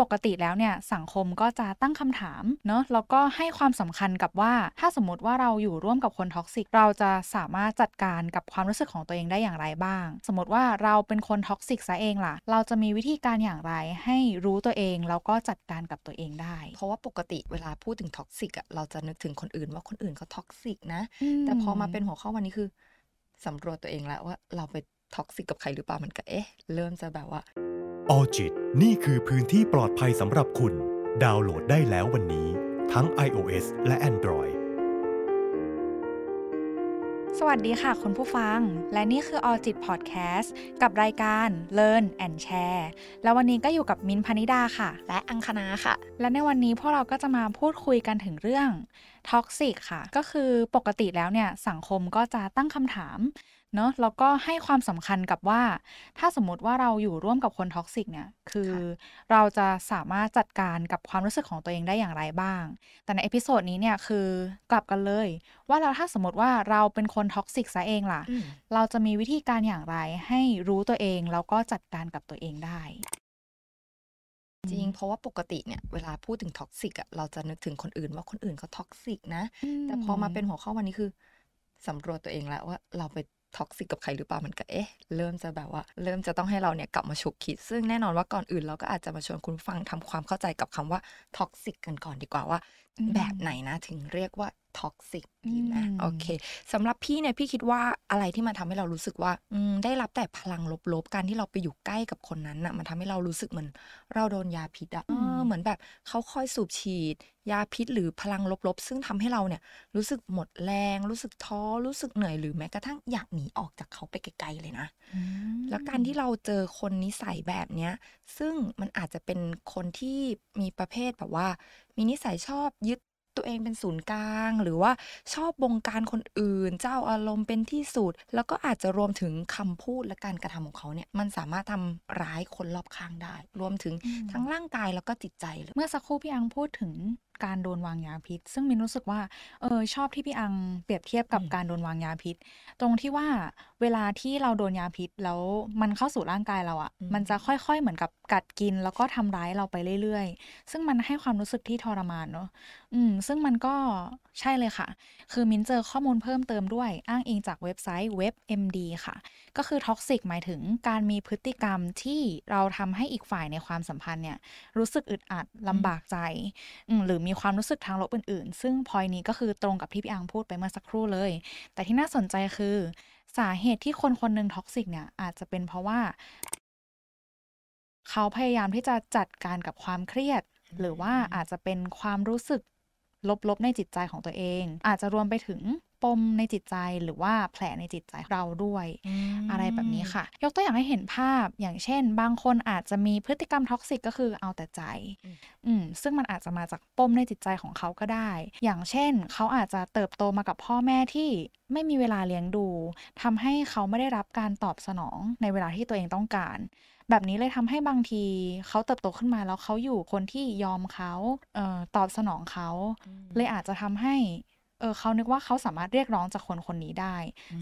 ปกติแล้วเนี่ยสังคมก็จะตั้งคำถามเนาะแล้วก็ให้ความสำคัญกับว่าถ้าสมมติว่าเราอยู่ร่วมกับคน toxic เราจะสามารถจัดการกับความรู้สึกของตัวเองได้อย่างไรบ้าง สมมติว่าเราเป็นคน toxic ซะเองล่ะ เราจะมีวิธีการอย่างไรให้รู้ตัวเองแล้วก็จัดการกับตัวเองได้ เพราะว่าปกติเวลาพูดถึง toxic อะเราจะนึกถึงคนอื่นว่าคนอื่นเขา toxic นะ แต่พอมาเป็นหัวข้อวันนี้คือสำรวจตัวเองแล้วว่าเราไปtoxic กับใครหรือเปล่ามันก็เอ๊ะ เริ่มจะแบบว่า Alljit นี่คือพื้นที่ปลอดภัยสำหรับคุณ ดาวน์โหลดได้แล้ววันนี้ ทั้ง iOS และ Android สวัสดีค่ะคุณผู้ฟัง และนี่คือ Alljit Podcast กับรายการ Learn and Share แล้ววันนี้ก็อยู่กับมิ้นท์พนิดาค่ะ และอังคณาค่ะ และในวันนี้พวกเราก็จะมาพูดคุยกันถึงเรื่อง toxic ค่ะ ก็คือปกติแล้วเนี่ย สังคมก็จะตั้งคำถาม เนาะแล้วก็ให้ความสำคัญกับว่า ถ้าสมมติว่าเราอยู่ร่วมกับคน toxic เนี่ย คือเราจะสามารถจัดการกับความรู้สึกของตัวเองได้อย่างไรบ้าง แต่ใน episode นี้เนี่ยคือกลับกันเลย ว่าเราถ้าสมมติว่าเราเป็นคน toxic ซะเองล่ะ อืม เราจะมีวิธีการอย่างไรให้รู้ตัวเองแล้วก็จัดการกับตัวเองได้จริงเพราะว่าปกติเนี่ยเวลาพูดถึง toxic อะเราจะนึกถึงคนอื่นว่าคนอื่นเขา toxic นะแต่พอมาเป็นหัวข้อวันนี้คือสำรวจตัวเองแล้วว่าเราไป toxic กับใครหรือเปล่ามันก็เอ๊ะเริ่มจะแบบว่า เริ่มจะต้องให้เราเนี่ยกลับมาฉุกคิด ซึ่งแน่นอนว่าก่อนอื่นเราก็อาจจะมาชวนคุณฟังทำความเข้าใจกับคำว่า toxic กันก่อนดีกว่าว่า แบบไหนนะถึงเรียกว่า toxic ดีไหมอืมโอเคสำหรับพี่เนี่ยพี่คิดว่าอะไรที่มันทำให้เรารู้สึกว่าอืมได้รับแต่พลังลบๆการที่เราไปอยู่ใกล้กับคนนั้นน่ะมันทำให้เรารู้สึกเหมือน เราโดนยาพิษอะเออเหมือนแบบเขาคอยสูบฉีด ยาพิษหรือพลังลบๆ ซึ่งทำให้เราเนี่ยรู้สึกหมดแรง รู้สึกท้อรู้สึกเหนื่อยหรือแม้กระทั่งอยากหนีออกจากเขาไปไกลๆเลยนะอืมแล้วการที่เราเจอคนนิสัยแบบเนี้ยซึ่งมันอาจจะเป็นคนที่มีประเภทแบบว่ามีนิสัยชอบยึดตัวเองเป็นศูนย์กลาง หรือว่าชอบบงการคนอื่น เจ้าอารมณ์เป็นที่สุด แล้วก็อาจจะรวมถึงคำพูดและการกระทำของเขาเนี่ยมันสามารถทำร้ายคนรอบข้างได้ รวมถึงอืมทั้งร่างกายแล้วก็จิตใจเลยเมื่อสักครู่พี่อังพูดถึงการโดนวางยาพิษ ซึ่งมินรู้สึกว่า เออ ชอบที่พี่อังเปรียบเทียบกับอืม การโดนวางยาพิษ ตรงที่ว่าเวลาที่เราโดนยาพิษแล้วมันเข้าสู่ร่างกายเราอะ่ะมันจะค่อยๆเหมือนกับกัดกิน แล้วก็ทำร้ายเราไปเรื่อยๆ ซึ่งมันให้ความรู้สึกที่ทรมานเนอะอืม ซึ่งมันก็ใช่เลยค่ะ คือมินเจอข้อมูลเพิ่มเติมด้วยอ้างอิงจากเว็บไซต์ WebMD ค่ะ ก็คือ toxic หมายถึงการมีพฤติกรรมที่เราทำให้อีกฝ่ายในความสัมพันธ์เนี่ย รู้สึกอึดอัดลำบากใจ อืมหรือมีความรู้สึกทางลบอื่นๆ ซึ่งพอยนี้ก็คือตรงกับที่พี่อังพูดไปเมื่อสักครู่เลย แต่ที่น่าสนใจคือสาเหตุที่คนคนหนึ่ง toxic เนี่ยอาจจะเป็นเพราะว่า เขาพยายามที่จะจัดการกับความเครียด หรือว่าอาจจะเป็นความรู้สึกลบๆในจิตใจของตัวเอง อาจจะรวมไปถึง ปมในจิตใจหรือว่าแผลในจิตใจเราด้วยอะไรแบบนี้ค่ะ ยกตัวอย่างให้เห็นภาพอย่างเช่น บางคนอาจจะมีพฤติกรรมท็อกซิกก็คือเอาแต่ใจอืมอืมซึ่งมันอาจจะมาจากปมในจิตใจของเขาก็ได้ อย่างเช่น เขาอาจจะเติบโตมากับพ่อแม่ที่ไม่มีเวลาเลี้ยงดูทำให้เขาไม่ได้รับการตอบสนองในเวลาที่ตัวเองต้องการแบบนี้เลยทำให้บางทีเขาเติบโตขึ้นมาแล้วเขาอยู่คนที่ยอมเขาเอ่อตอบสนองเขา เลยอาจจะทำให้ เออเขานึกว่าเขาสามารถเรียกร้องจากคนคนนี้ได้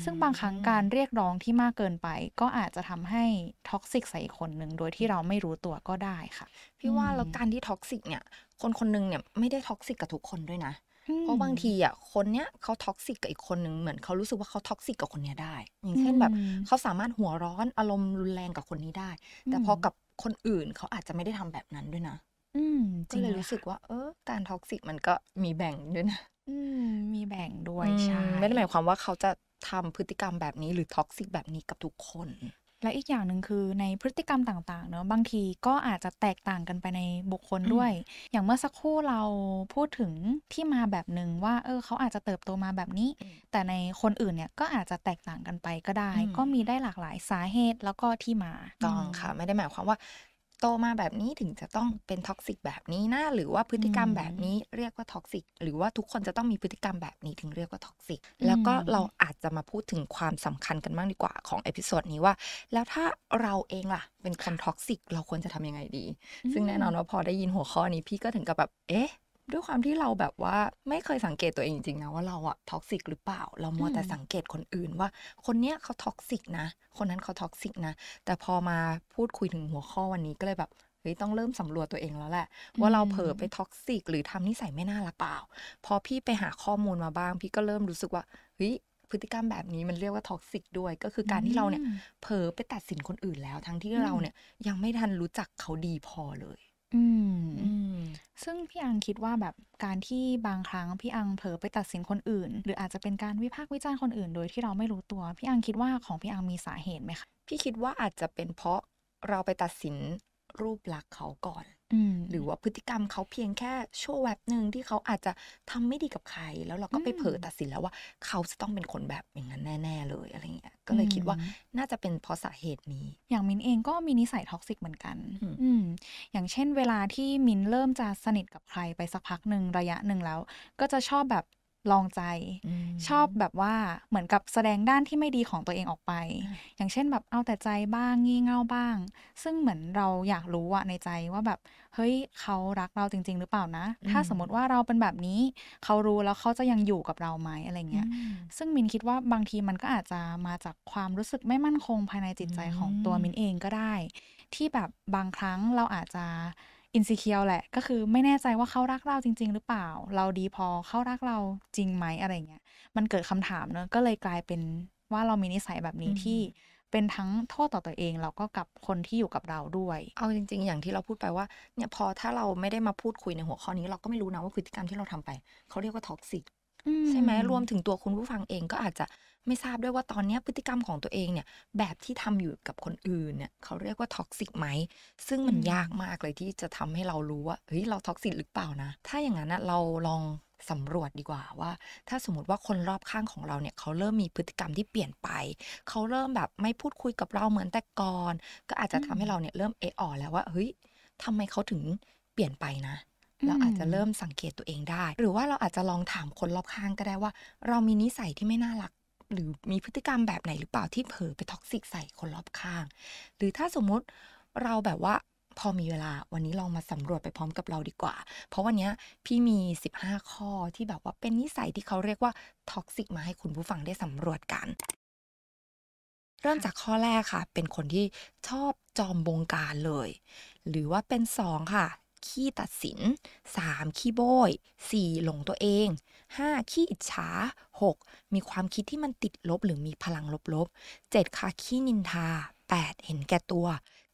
ซึ่งบางครั้งการเรียกร้องที่มากเกินไป ก็อาจจะทำให้ toxic ใส่อีกคนหนึ่งโดยที่เราไม่รู้ตัวก็ได้ค่ะ พี่ว่าอืมแล้วการที่ toxic เนี่ย คนคนหนึ่งเนี่ยไม่ได้ toxic กับทุกคนด้วยนะอืมเพราะบางทีอะคนเนี้ยเขา toxic กับอีกคนนึงเหมือนเขารู้สึกว่าเขา toxic กับคนเนี้ยได้ อย่างเช่นแบบอืมเขาสามารถหัวร้อนอารมณ์รุนแรงกับคนนี้ได้ แต่อืมพอกับคนอื่นเขาอาจจะไม่ได้ทำแบบนั้นด้วยนะอืมจก็จริงเลยค่ะรู้สึกว่า เออการ toxic มันก็มีแบ่งด้วยนะอืม มีแบ่งด้วยอืมใช่ไม่ได้หมายความว่าเขาจะทำพฤติกรรมแบบนี้หรือ toxic แบบนี้กับทุกคน และอีกอย่างหนึ่งคือในพฤติกรรมต่างๆเนอะบางทีก็อาจจะแตกต่างกันไปในบุคคลอืมด้วย อย่างเมื่อสักครู่เราพูดถึงที่มาแบบหนึ่งว่า เออเขาอาจจะเติบโตมาแบบนี้ แต่ในคนอื่นเนี่ยก็อาจจะแตกต่างกันไปก็ได้อืมก็มีได้หลากหลายสาเหตุแล้วก็ที่มาต้องมค่ะ ไม่ได้หมายความว่า โตมาแบบนี้ถึงจะต้องเป็น toxic แบบนี้นะหรือว่าพฤติกรรมอืมแบบนี้เรียกว่า toxic หรือว่าทุกคนจะต้องมีพฤติกรรมแบบนี้ถึงเรียกว่า toxic แล้วก็อืมเราอาจจะมาพูดถึงความสำคัญกันบ้างดีกว่าของ episode นี้ว่า แล้วถ้าเราเองล่ะ เป็นคน toxic เราควรจะทำยังไงดี ซึ่งแน่นอนว่าพอได้ยินหัวข้อนี้พี่ก็ถึงกับแบบเอ๊ะ ด้วยความที่เราแบบว่าไม่เคยสังเกตตัวเองจริงๆนะว่าเราอะ toxic หรือเปล่า เรามัวแต่อืมสังเกตคนอื่นว่า คนเนี้ยเขา toxic นะ คนนั้นเขา toxic นะ แต่พอมาพูดคุยถึงหัวข้อวันนี้ก็เลยแบบเฮ้ยต้องเริ่มสำรวจตัวเองแล้วแหละ ว่าเราเผลอไป toxic หรือทำนิสัยไม่น่ารักเปล่า พอพี่ไปหาข้อมูลมาบ้าง พี่ก็เริ่มรู้สึกว่าเฮ้ยพฤติกรรมแบบนี้มันเรียกว่า toxic ด้วย ก็คือการที่เราเนี่ยเผลอไปตัดสินคนอื่นแล้ว ทั้งที่เราเนี่ยยังไม่ทันรู้จักเขาดีพอเลย อืม อืม ซึ่งพี่อังคิดว่าแบบการที่บางครั้งพี่อังเผลอไปตัดสินคนอื่น หรืออาจจะเป็นการวิพากษ์วิจารณ์คนอื่น โดยที่เราไม่รู้ตัว พี่อังคิดว่าของพี่อังมีสาเหตุไหมคะ พี่คิดว่าอาจจะเป็นเพราะเราไปตัดสินรูปลักษณ์เขาก่อนอืม หรือว่าพฤติกรรมเขาเพียงแค่ชั่วแวบหนึ่งที่เขาอาจจะทำไม่ดีกับใคร แล้วเราก็ไปอืมเผลอตัดสินแล้วว่า เขาจะต้องเป็นคนแบบอย่างนั้นแน่ ๆ เลยอะไรเงี้ยก็เลยคิดว่าอืมน่าจะเป็นเพราะสาเหตุนี้ อย่างมินเองก็มีนิสัยท็อกซิกเหมือนกันอืมอืมอย่างเช่น เวลาที่มินเริ่มจะสนิทกับใครไปสักพักหนึ่งระยะหนึ่งแล้ว ก็จะชอบแบบ ลองใจมชอบแบบว่าเหมือนกับแสดงด้านที่ไม่ดีของตัวเองออกไปอ่าอย่างเช่นแบบเอาแต่ใจบ้างงี่เง่าบ้าง ซึ่งเหมือนเราอยากรู้อะในใจว่าแบบ เฮ้ยเขารักเราจริง ๆ หรือเปล่านะ ถ้าสมมติว่าเราเป็นแบบนี้ เขารู้แล้วเขาจะยังอยู่กับเราไหมอะไรเงี้ยอืมซึ่งมินคิดว่าบางทีมันก็อาจจะมาจากความรู้สึกไม่มั่นคงภายในจิตใจของตัวอืมมินเองก็ได้ ที่แบบบางครั้งเราอาจจะ อิน e ิเคียวแหละ ก็คือไม่แน่ใจว่าเขารักเราจริง ๆ หรือเปล่า เราดีพอเขารักเราจริงไหมอะไรเงี้ย มันเกิดคำถามเนอะก็เลยกลายเป็นว่าเรามีนิสัยแบบนี้อืมที่เป็นทั้งโทษต่อตัวเองแล้วก็กับคนที่อยู่กับเราด้วย เอาจริง ๆ อย่างที่เราพูดไปว่าเนี่ยพอถ้าเราไม่ได้มาพูดคุยในหัวข้อนี้ เราก็ไม่รู้นะว่าพฤติกรรมที่เราทำไปเขาเรียกว่า toxic ใช่ไหมรวมถึงตัวคุณผู้ฟังเองก็อาจจะ ไม่ทราบด้วยว่าตอนเนี้ยพฤติกรรมของตัวเองเนี่ย แบบที่ทำอยู่กับคนอื่นเนี่ยเขาเรียกว่า toxic ไหม ซึ่งมันอืมยากมากเลยที่จะทำให้เรารู้ว่าเฮ้ยเรา toxic หรือเปล่านะ ถ้าอย่างนั้นนะเราลองสำรวจดีกว่าว่า ถ้าสมมติว่าคนรอบข้างของเราเนี่ยเขาเริ่มมีพฤติกรรมที่เปลี่ยนไป เขาเริ่มแบบไม่พูดคุยกับเราเหมือนแต่ก่อน ก็อาจจะทำให้เราเนี่ยเริ่มเอ๊ะอ๋อแล้วว่าเฮ้ยทำไมเขาถึงเปลี่ยนไปนะเราอาจจะเริ่มสังเกตตัวเองได้ หรือว่าเราอาจจะลองถามคนรอบข้างก็ได้ว่า เรามีนิสัยที่ไม่น่ารัก หรือมีพฤติกรรมแบบไหนหรือเปล่าที่เผลอไป toxic ใส่คนรอบข้าง หรือถ้าสมมติเราแบบว่าพอมีเวลาวันนี้ลองมาสำรวจไปพร้อมกับเราดีกว่า เพราะวันนี้พี่มี 15 ข้อที่แบบว่าเป็นนิสัยที่เขาเรียกว่าท็อกซิกมาให้คุณผู้ฟังได้สำรวจกัน เริ่มจากข้อแรกค่ะ เป็นคนที่ชอบจอมบงการเลย หรือว่าเป็นสองค่ะ ขี้ตัดสิน 3. ขี้โบย 4. หลงตัวเอง 5. ขี้อิจฉา 6. มีความคิดที่มันติดลบหรือมีพลังลบๆ 7. ค่ะขี้นินทา 8. เห็นแก่ตัว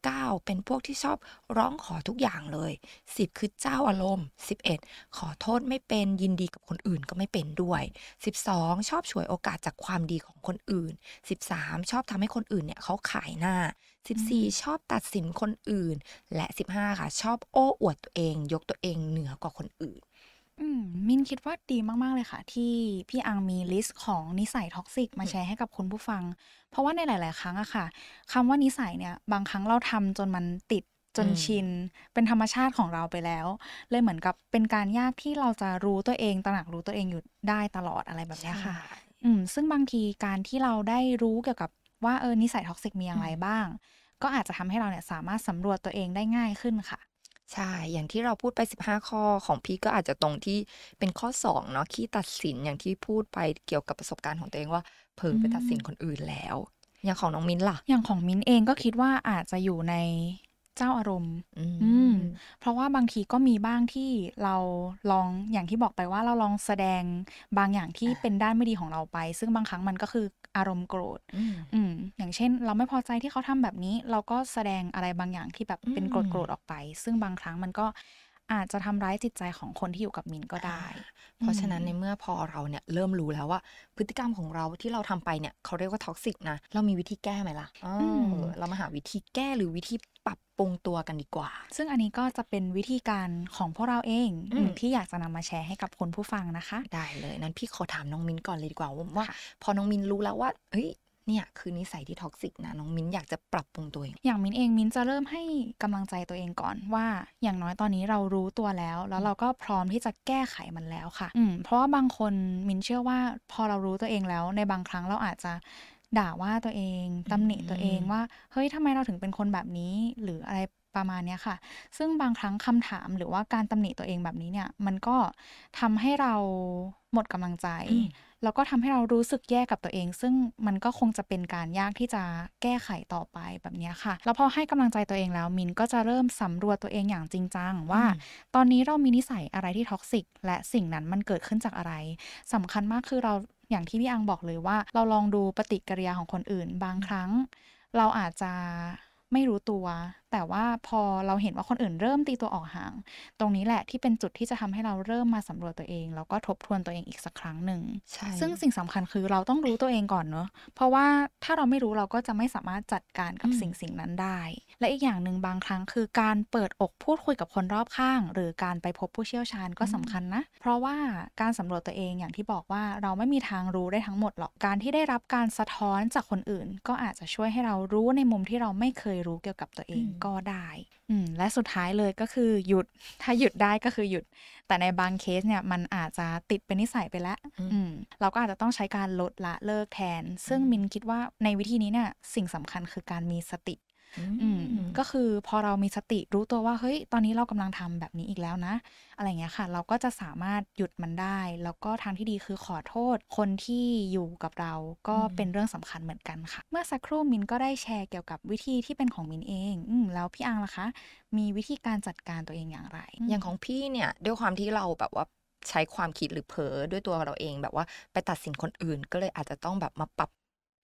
9. เป็นพวกที่ชอบร้องขอทุกอย่างเลย 10 คือเจ้าอารมณ์ 11. ขอโทษไม่เป็นยินดีกับคนอื่นก็ไม่เป็นด้วย 12. ชอบฉวยโอกาสจากความดีของคนอื่น 13. ชอบทำให้คนอื่นเนี่ยเขาขายหน้า 14 ชอบตัดสินคนอื่น และ 15 ค่ะ ชอบโอ้อวดตัวเอง ยกตัวเองเหนือกว่าคนอื่นอืมมินคิดว่าดีมาก ๆ เลยค่ะ ที่พี่อังมี list ของนิสัย toxic มาแชร์ให้กับคุณผู้ฟัง เพราะว่าในหลาย ๆ ครั้งอะค่ะคำว่านิสัยเนี่ย บางครั้งเราทำจนมันติดจนอืมชิน เป็นธรรมชาติของเราไปแล้ว เลยเหมือนกับเป็นการยากที่เราจะรู้ตัวเองตระหนักรู้ตัวเองอยู่ได้ตลอดอะไรแบบเนี้ยค่ะ อืมซึ่งบางทีการที่เราได้รู้เกี่ยวกับ ว่าเออนิสัย toxic มีอย่างไรบ้าง ก็อาจจะทำให้เราเนี่ยสามารถสำรวจตัวเองได้ง่ายขึ้นค่ะใช่ อย่างที่เราพูดไป 15 ข้อของพี่ก็อาจจะตรงที่เป็นข้อ2เนาะขี้ตัดสินอย่างที่พูดไปเกี่ยวกับประสบการณ์ของตัวเองว่าเผลอไปตัดสินคนอื่นแล้ว อย่างของน้องมิ้นล่ะ อย่างของมิ้นเองก็คิดว่าอาจจะอยู่ในเจ้าอารมณ์ อือืมมเพราะว่าบางทีก็มีบ้างที่เราลองอย่างที่บอกไปว่าเราลองแสดงบางอย่างที่อ่าเป็นด้านไม่ดีของเราไป ซึ่งบางครั้งมันก็คือ อารมณ์โกรธอืมอืมอย่างเช่น เราไม่พอใจที่เขาทำแบบนี้ เราก็แสดงอะไรบางอย่างที่แบบเป็นอืมโกรธโกรธออกไป ซึ่งบางครั้งมันก็ อาจจะทำร้ายจิตใจของคนที่อยู่กับมินก็ได้ เพราะฉะนั้นอืมในเมื่อพอเราเนี่ยเริ่มรู้แล้วว่า พฤติกรรมของเราที่เราทำไปเนี่ยเขาเรียกว่า toxic นะ เรามีวิธีแก้ไหมล่ะเอออมเรามาหาวิธีแก้หรือวิธีปรับปรุงตัวกันดีกว่า ซึ่งอันนี้ก็จะเป็นวิธีการของพวกเราเองอืมอืมที่อยากจะนำมาแชร์ให้กับคุณผู้ฟังนะคะ ได้เลยนั้นพี่ขอถามน้องมิ้นก่อนเลยดีกว่าว่าว่าค่ะพอน้องมิ้นรู้แล้วว่าเฮ้ย เนี่ยคือนิสัยที่ toxic นะน้องมิ้นอยากจะปรับปรุงตัวเอง อย่างมินเองมินจะเริ่มให้กำลังใจตัวเองก่อนว่า อย่างน้อยตอนนี้เรารู้ตัวแล้ว แล้วเราก็พร้อมที่จะแก้ไขมันแล้วค่ะอืมเพราะว่าบางคนมินเชื่อว่าพอเรารู้ตัวเองแล้ว ในบางครั้งเราอาจจะด่าว่าตัวเองตำหนิตัวเองว่า เฮ้ยทำไมเราถึงเป็นคนแบบนี้ หรืออะไรปประมาณเนี้ยค่ะ ซึ่งบางครั้งคำถามหรือว่าการตำหนิตัวเองแบบนี้เนี่ย มันก็ทำให้เราหมดกำลังใจอืม แล้วก็ทำให้เรารู้สึกแย่กับตัวเอง ซึ่งมันก็คงจะเป็นการยากที่จะแก้ไขต่อไปแบบเนี้ยค่ะ แล้วพอให้กำลังใจตัวเองแล้วมินก็จะเริ่มสำรวจตัวเองอย่างจริงจังว่า ตอนนี้เรามีนิสัยอะไรที่ toxic และสิ่งนั้นมันเกิดขึ้นจากอะไรสำคัญมากคือเราอย่างที่พี่อังบอกเลยว่า เราลองดูปฏิกิริยาของคนอื่น บางครั้ง เราอาจจะไม่รู้ตัวแต่ว่าพอเราเห็นว่าคนอื่นเริ่มตีตัวออกห่าง ตรงนี้แหละที่เป็นจุดที่จะทำให้เราเริ่มมาสำรวจตัวเอง แล้วก็ทบทวนตัวเองอีกสักครั้งหนึ่งใช่ซึ่งสิ่งสำคัญคือเราต้องรู้ตัวเองก่อนเนอะเพราะว่าถ้าเราไม่รู้เราก็จะไม่สามารถจัดการกับอืมสิ่งสิ่งนั้นได้ และอีกอย่างหนึ่งบางครั้งคือการเปิดอกพูดคุยกับคนรอบข้าง หรือการไปพบผู้เชี่ยวชาญก็สำคัญนะเพราะว่าการสำรวจตัวเองอย่างที่บอกว่าเราไม่มีทางรู้ได้ทั้งหมดหรอกการที่ได้รับการสะท้อนจากคนอื่น ก็อาจจะช่วยให้เรารู้ในมุมที่เราไม่เคยรู้เกี่ยวกับตัวเองอืมก็ได้อืมและสุดท้ายเลยก็คือหยุด ถ้าหยุดได้ก็คือหยุด แต่ในบางเคสเนี่ยมันอาจจะติดเป็นนิสัยไปแล้วอืมอืมเราก็อาจจะต้องใช้การลดละเลิกแทน ซึ่งมินคิดว่าในวิธีนี้เนี่ยสิ่งสำคัญคือการมีสติ อืมก็คือพอเรามีสติรู้ตัวว่าเฮ้ย ตอนนี้เรากำลังทำแบบนี้อีกแล้วนะ อะไรเงี้ยค่ะ เราก็จะสามารถหยุดมันได้ แล้วก็ทางที่ดีคือขอโทษคนที่อยู่กับเราก็อืมเป็นเรื่องสำคัญเหมือนกันค่ะ เมื่อสักครู่มินก็ได้แชร์เกี่ยวกับวิธีที่เป็นของมินเองอืมแล้วพี่อังล่ะคะ มีวิธีการจัดการตัวเองอย่างไร อย่างของพี่เนี่ยด้วยความที่เราแบบว่าใช้ความคิดหรือเผลอด้วยตัวเราเองแบบว่าไปตัดสินคนอื่นก็เลยอาจจะต้องแบบมาปรับเ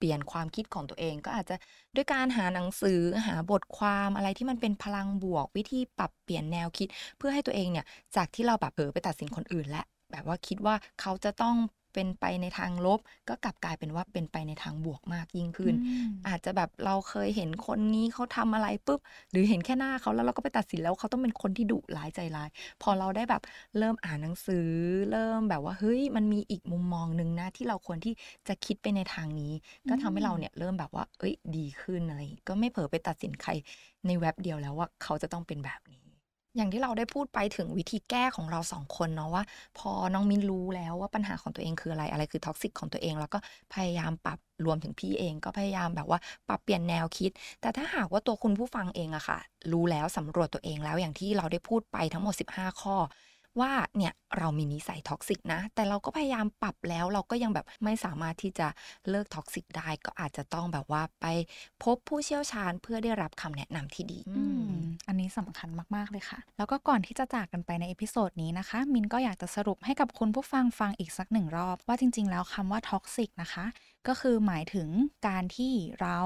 ปลี่ยนความคิดของตัวเอง ก็อาจจะด้วยการหาหนังสือหาบทความอะไรที่มันเป็นพลังบวก วิธีปรับเปลี่ยนแนวคิด เพื่อให้ตัวเองเนี่ยจากที่เราแบบเผลอไปตัดสินคนอื่นและแบบว่าคิดว่าเขาจะต้อง เป็นไปในทางลบ ก็กลับกลายเป็นว่าเป็นไปในทางบวกมากยิ่งขึ้นอืมอาจจะแบบเราเคยเห็นคนนี้เขาทำอะไรปุ๊บ หรือเห็นแค่หน้าเขาแล้วเราก็ไปตัดสินแล้วเขาต้องเป็นคนที่ดุร้ายใจร้าย พอเราได้แบบเริ่มอ่านหนังสือ เริ่มแบบว่าเฮ้ยมันมีอีกมุมมองหนึ่งนะที่เราควรที่จะคิดไปในทางนี้ ก็ทำให้เราเนี่ยเริ่มแบบว่า เอ้ยดีขึ้นอะไรอย่างงี้ก็ไม่เผลอไปตัดสินใครในเว็บเดียวแล้วว่าเขาจะต้องเป็นแบบนี้ อย่างที่เราได้พูดไปถึงวิธีแก้ของเราสองคนเนาะว่า พอน้องมินรู้แล้วว่าปัญหาของตัวเองคืออะไรอะไรคือท็อกซิกของตัวเอง แล้วก็พยายามปรับรวมถึงพี่เองก็พยายามแบบว่าปรับเปลี่ยนแนวคิด แต่ถ้าหากว่าตัวคุณผู้ฟังเองอะค่ะ รู้แล้วสำรวจตัวเองแล้วอย่างที่เราได้พูดไปทั้งหมด 15 ข้อ ว่าเนี่ยเรามีนิสัย toxic นะ แต่เราก็พยายามปรับแล้วเราก็ยังแบบไม่สามารถที่จะเลิก toxic ได้ ก็อาจจะต้องแบบว่าไปพบผู้เชี่ยวชาญเพื่อได้รับคำแนะนำที่ดีอืมอันนี้สำคัญมาก ๆ เลยค่ะ แล้วก็ก่อนที่จะจากกันไปใน episode นี้นะคะ มินก็อยากจะสรุปให้กับคุณผู้ฟังฟังอีกสักหนึ่งรอบ ว่าจริง ๆ แล้วคำว่า toxic นะคะ ก็คือหมายถึงการที่เรา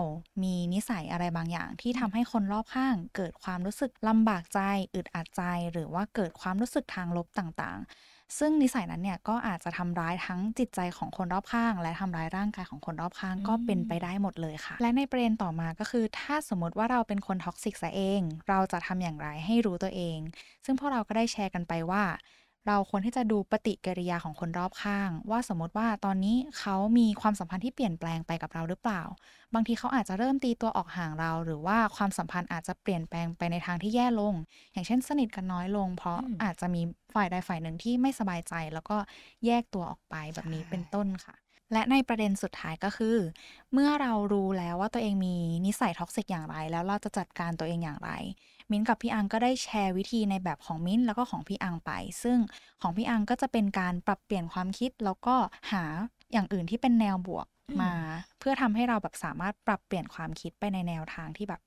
มีนิสัยอะไรบางอย่าง ที่ทำให้คนรอบข้าง เกิดความรู้สึกลำบากใจ อึดอัดใจ หรือว่าเกิดความรู้สึกทางลบต่างๆ ซึ่งนิสัยนั้นเนี่ยก็อาจจะทำร้ายทั้งจิตใจของคนรอบข้าง และทำร้ายร่างกายของคนรอบข้างก็เป็นไปได้หมดเลยค่ะ และในประเด็นต่อมาก็คือ ถ้าสมมติว่าเราเป็นคน toxic ซะเอง เราจะทำอย่างไรให้รู้ตัวเอง ซึ่งพวกเราก็ได้แชร์กันไปว่า เราควรที่จะดูปฏิกิริยาของคนรอบข้าง ว่าสมมติว่าตอนนี้เขามีความสัมพันธ์ที่เปลี่ยนแปลงไปกับเราหรือเปล่า บางทีเขาอาจจะเริ่มตีตัวออกห่างเรา หรือว่าความสัมพันธ์อาจจะเปลี่ยนแปลงไปในทางที่แย่ลง อย่างเช่นสนิทกันน้อยลง เพราะอืมอาจจะมีฝ่ายใดฝ่ายหนึ่งที่ไม่สบายใจ แล้วก็แยกตัวออกไปแบบนี้ใช่เป็นต้นค่ะและในประเด็นสุดท้ายก็คือ เมื่อเรารู้แล้วว่าตัวเองมีนิสัย toxic อย่างไร แล้วเราจะจัดการตัวเองอย่างไร มิ้นท์กับพี่อังก็ได้แชร์วิธีในแบบของมิ้นท์แล้วก็ของพี่อังไป ซึ่งของพี่อังก็จะเป็นการปรับเปลี่ยนความคิดแล้วก็หาอย่างอื่นที่เป็นแนวบวกอืมมาเพื่อทำให้เราแบบสามารถปรับเปลี่ยนความคิดไปในแนวทางที่แบบ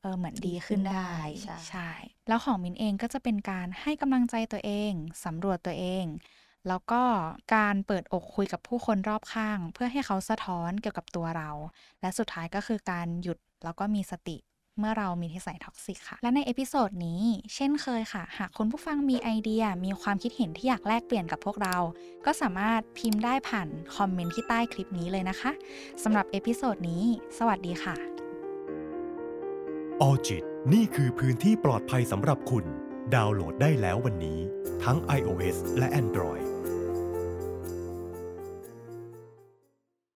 เออเหมือนดีขึ้นได้ใช่ใช่ แล้วของมิ้นท์เองก็จะเป็นการให้กำลังใจตัวเองสำรวจตัวเอง แล้วก็การเปิดอกคุยกับผู้คนรอบข้าง เพื่อให้เขาสะท้อนเกี่ยวกับตัวเรา และสุดท้ายก็คือการหยุดแล้วก็มีสติ เมื่อเรามีนิสัย toxic ค่ะ และใน episode นี้ เช่นเคยค่ะ หากคุณผู้ฟังมีไอเดีย มีความคิดเห็นที่อยากแลกเปลี่ยนกับพวกเรา ก็สามารถพิมพ์ได้ผ่านคอมเมนต์ที่ใต้คลิปนี้เลยนะคะสำหรับ episode นี้ สวัสดีค่ะออจิตนี่คือพื้นที่ปลอดภัยสำหรับคุณ ดาวน์โหลดได้แล้ววันนี้ ทั้ง iOS และ Android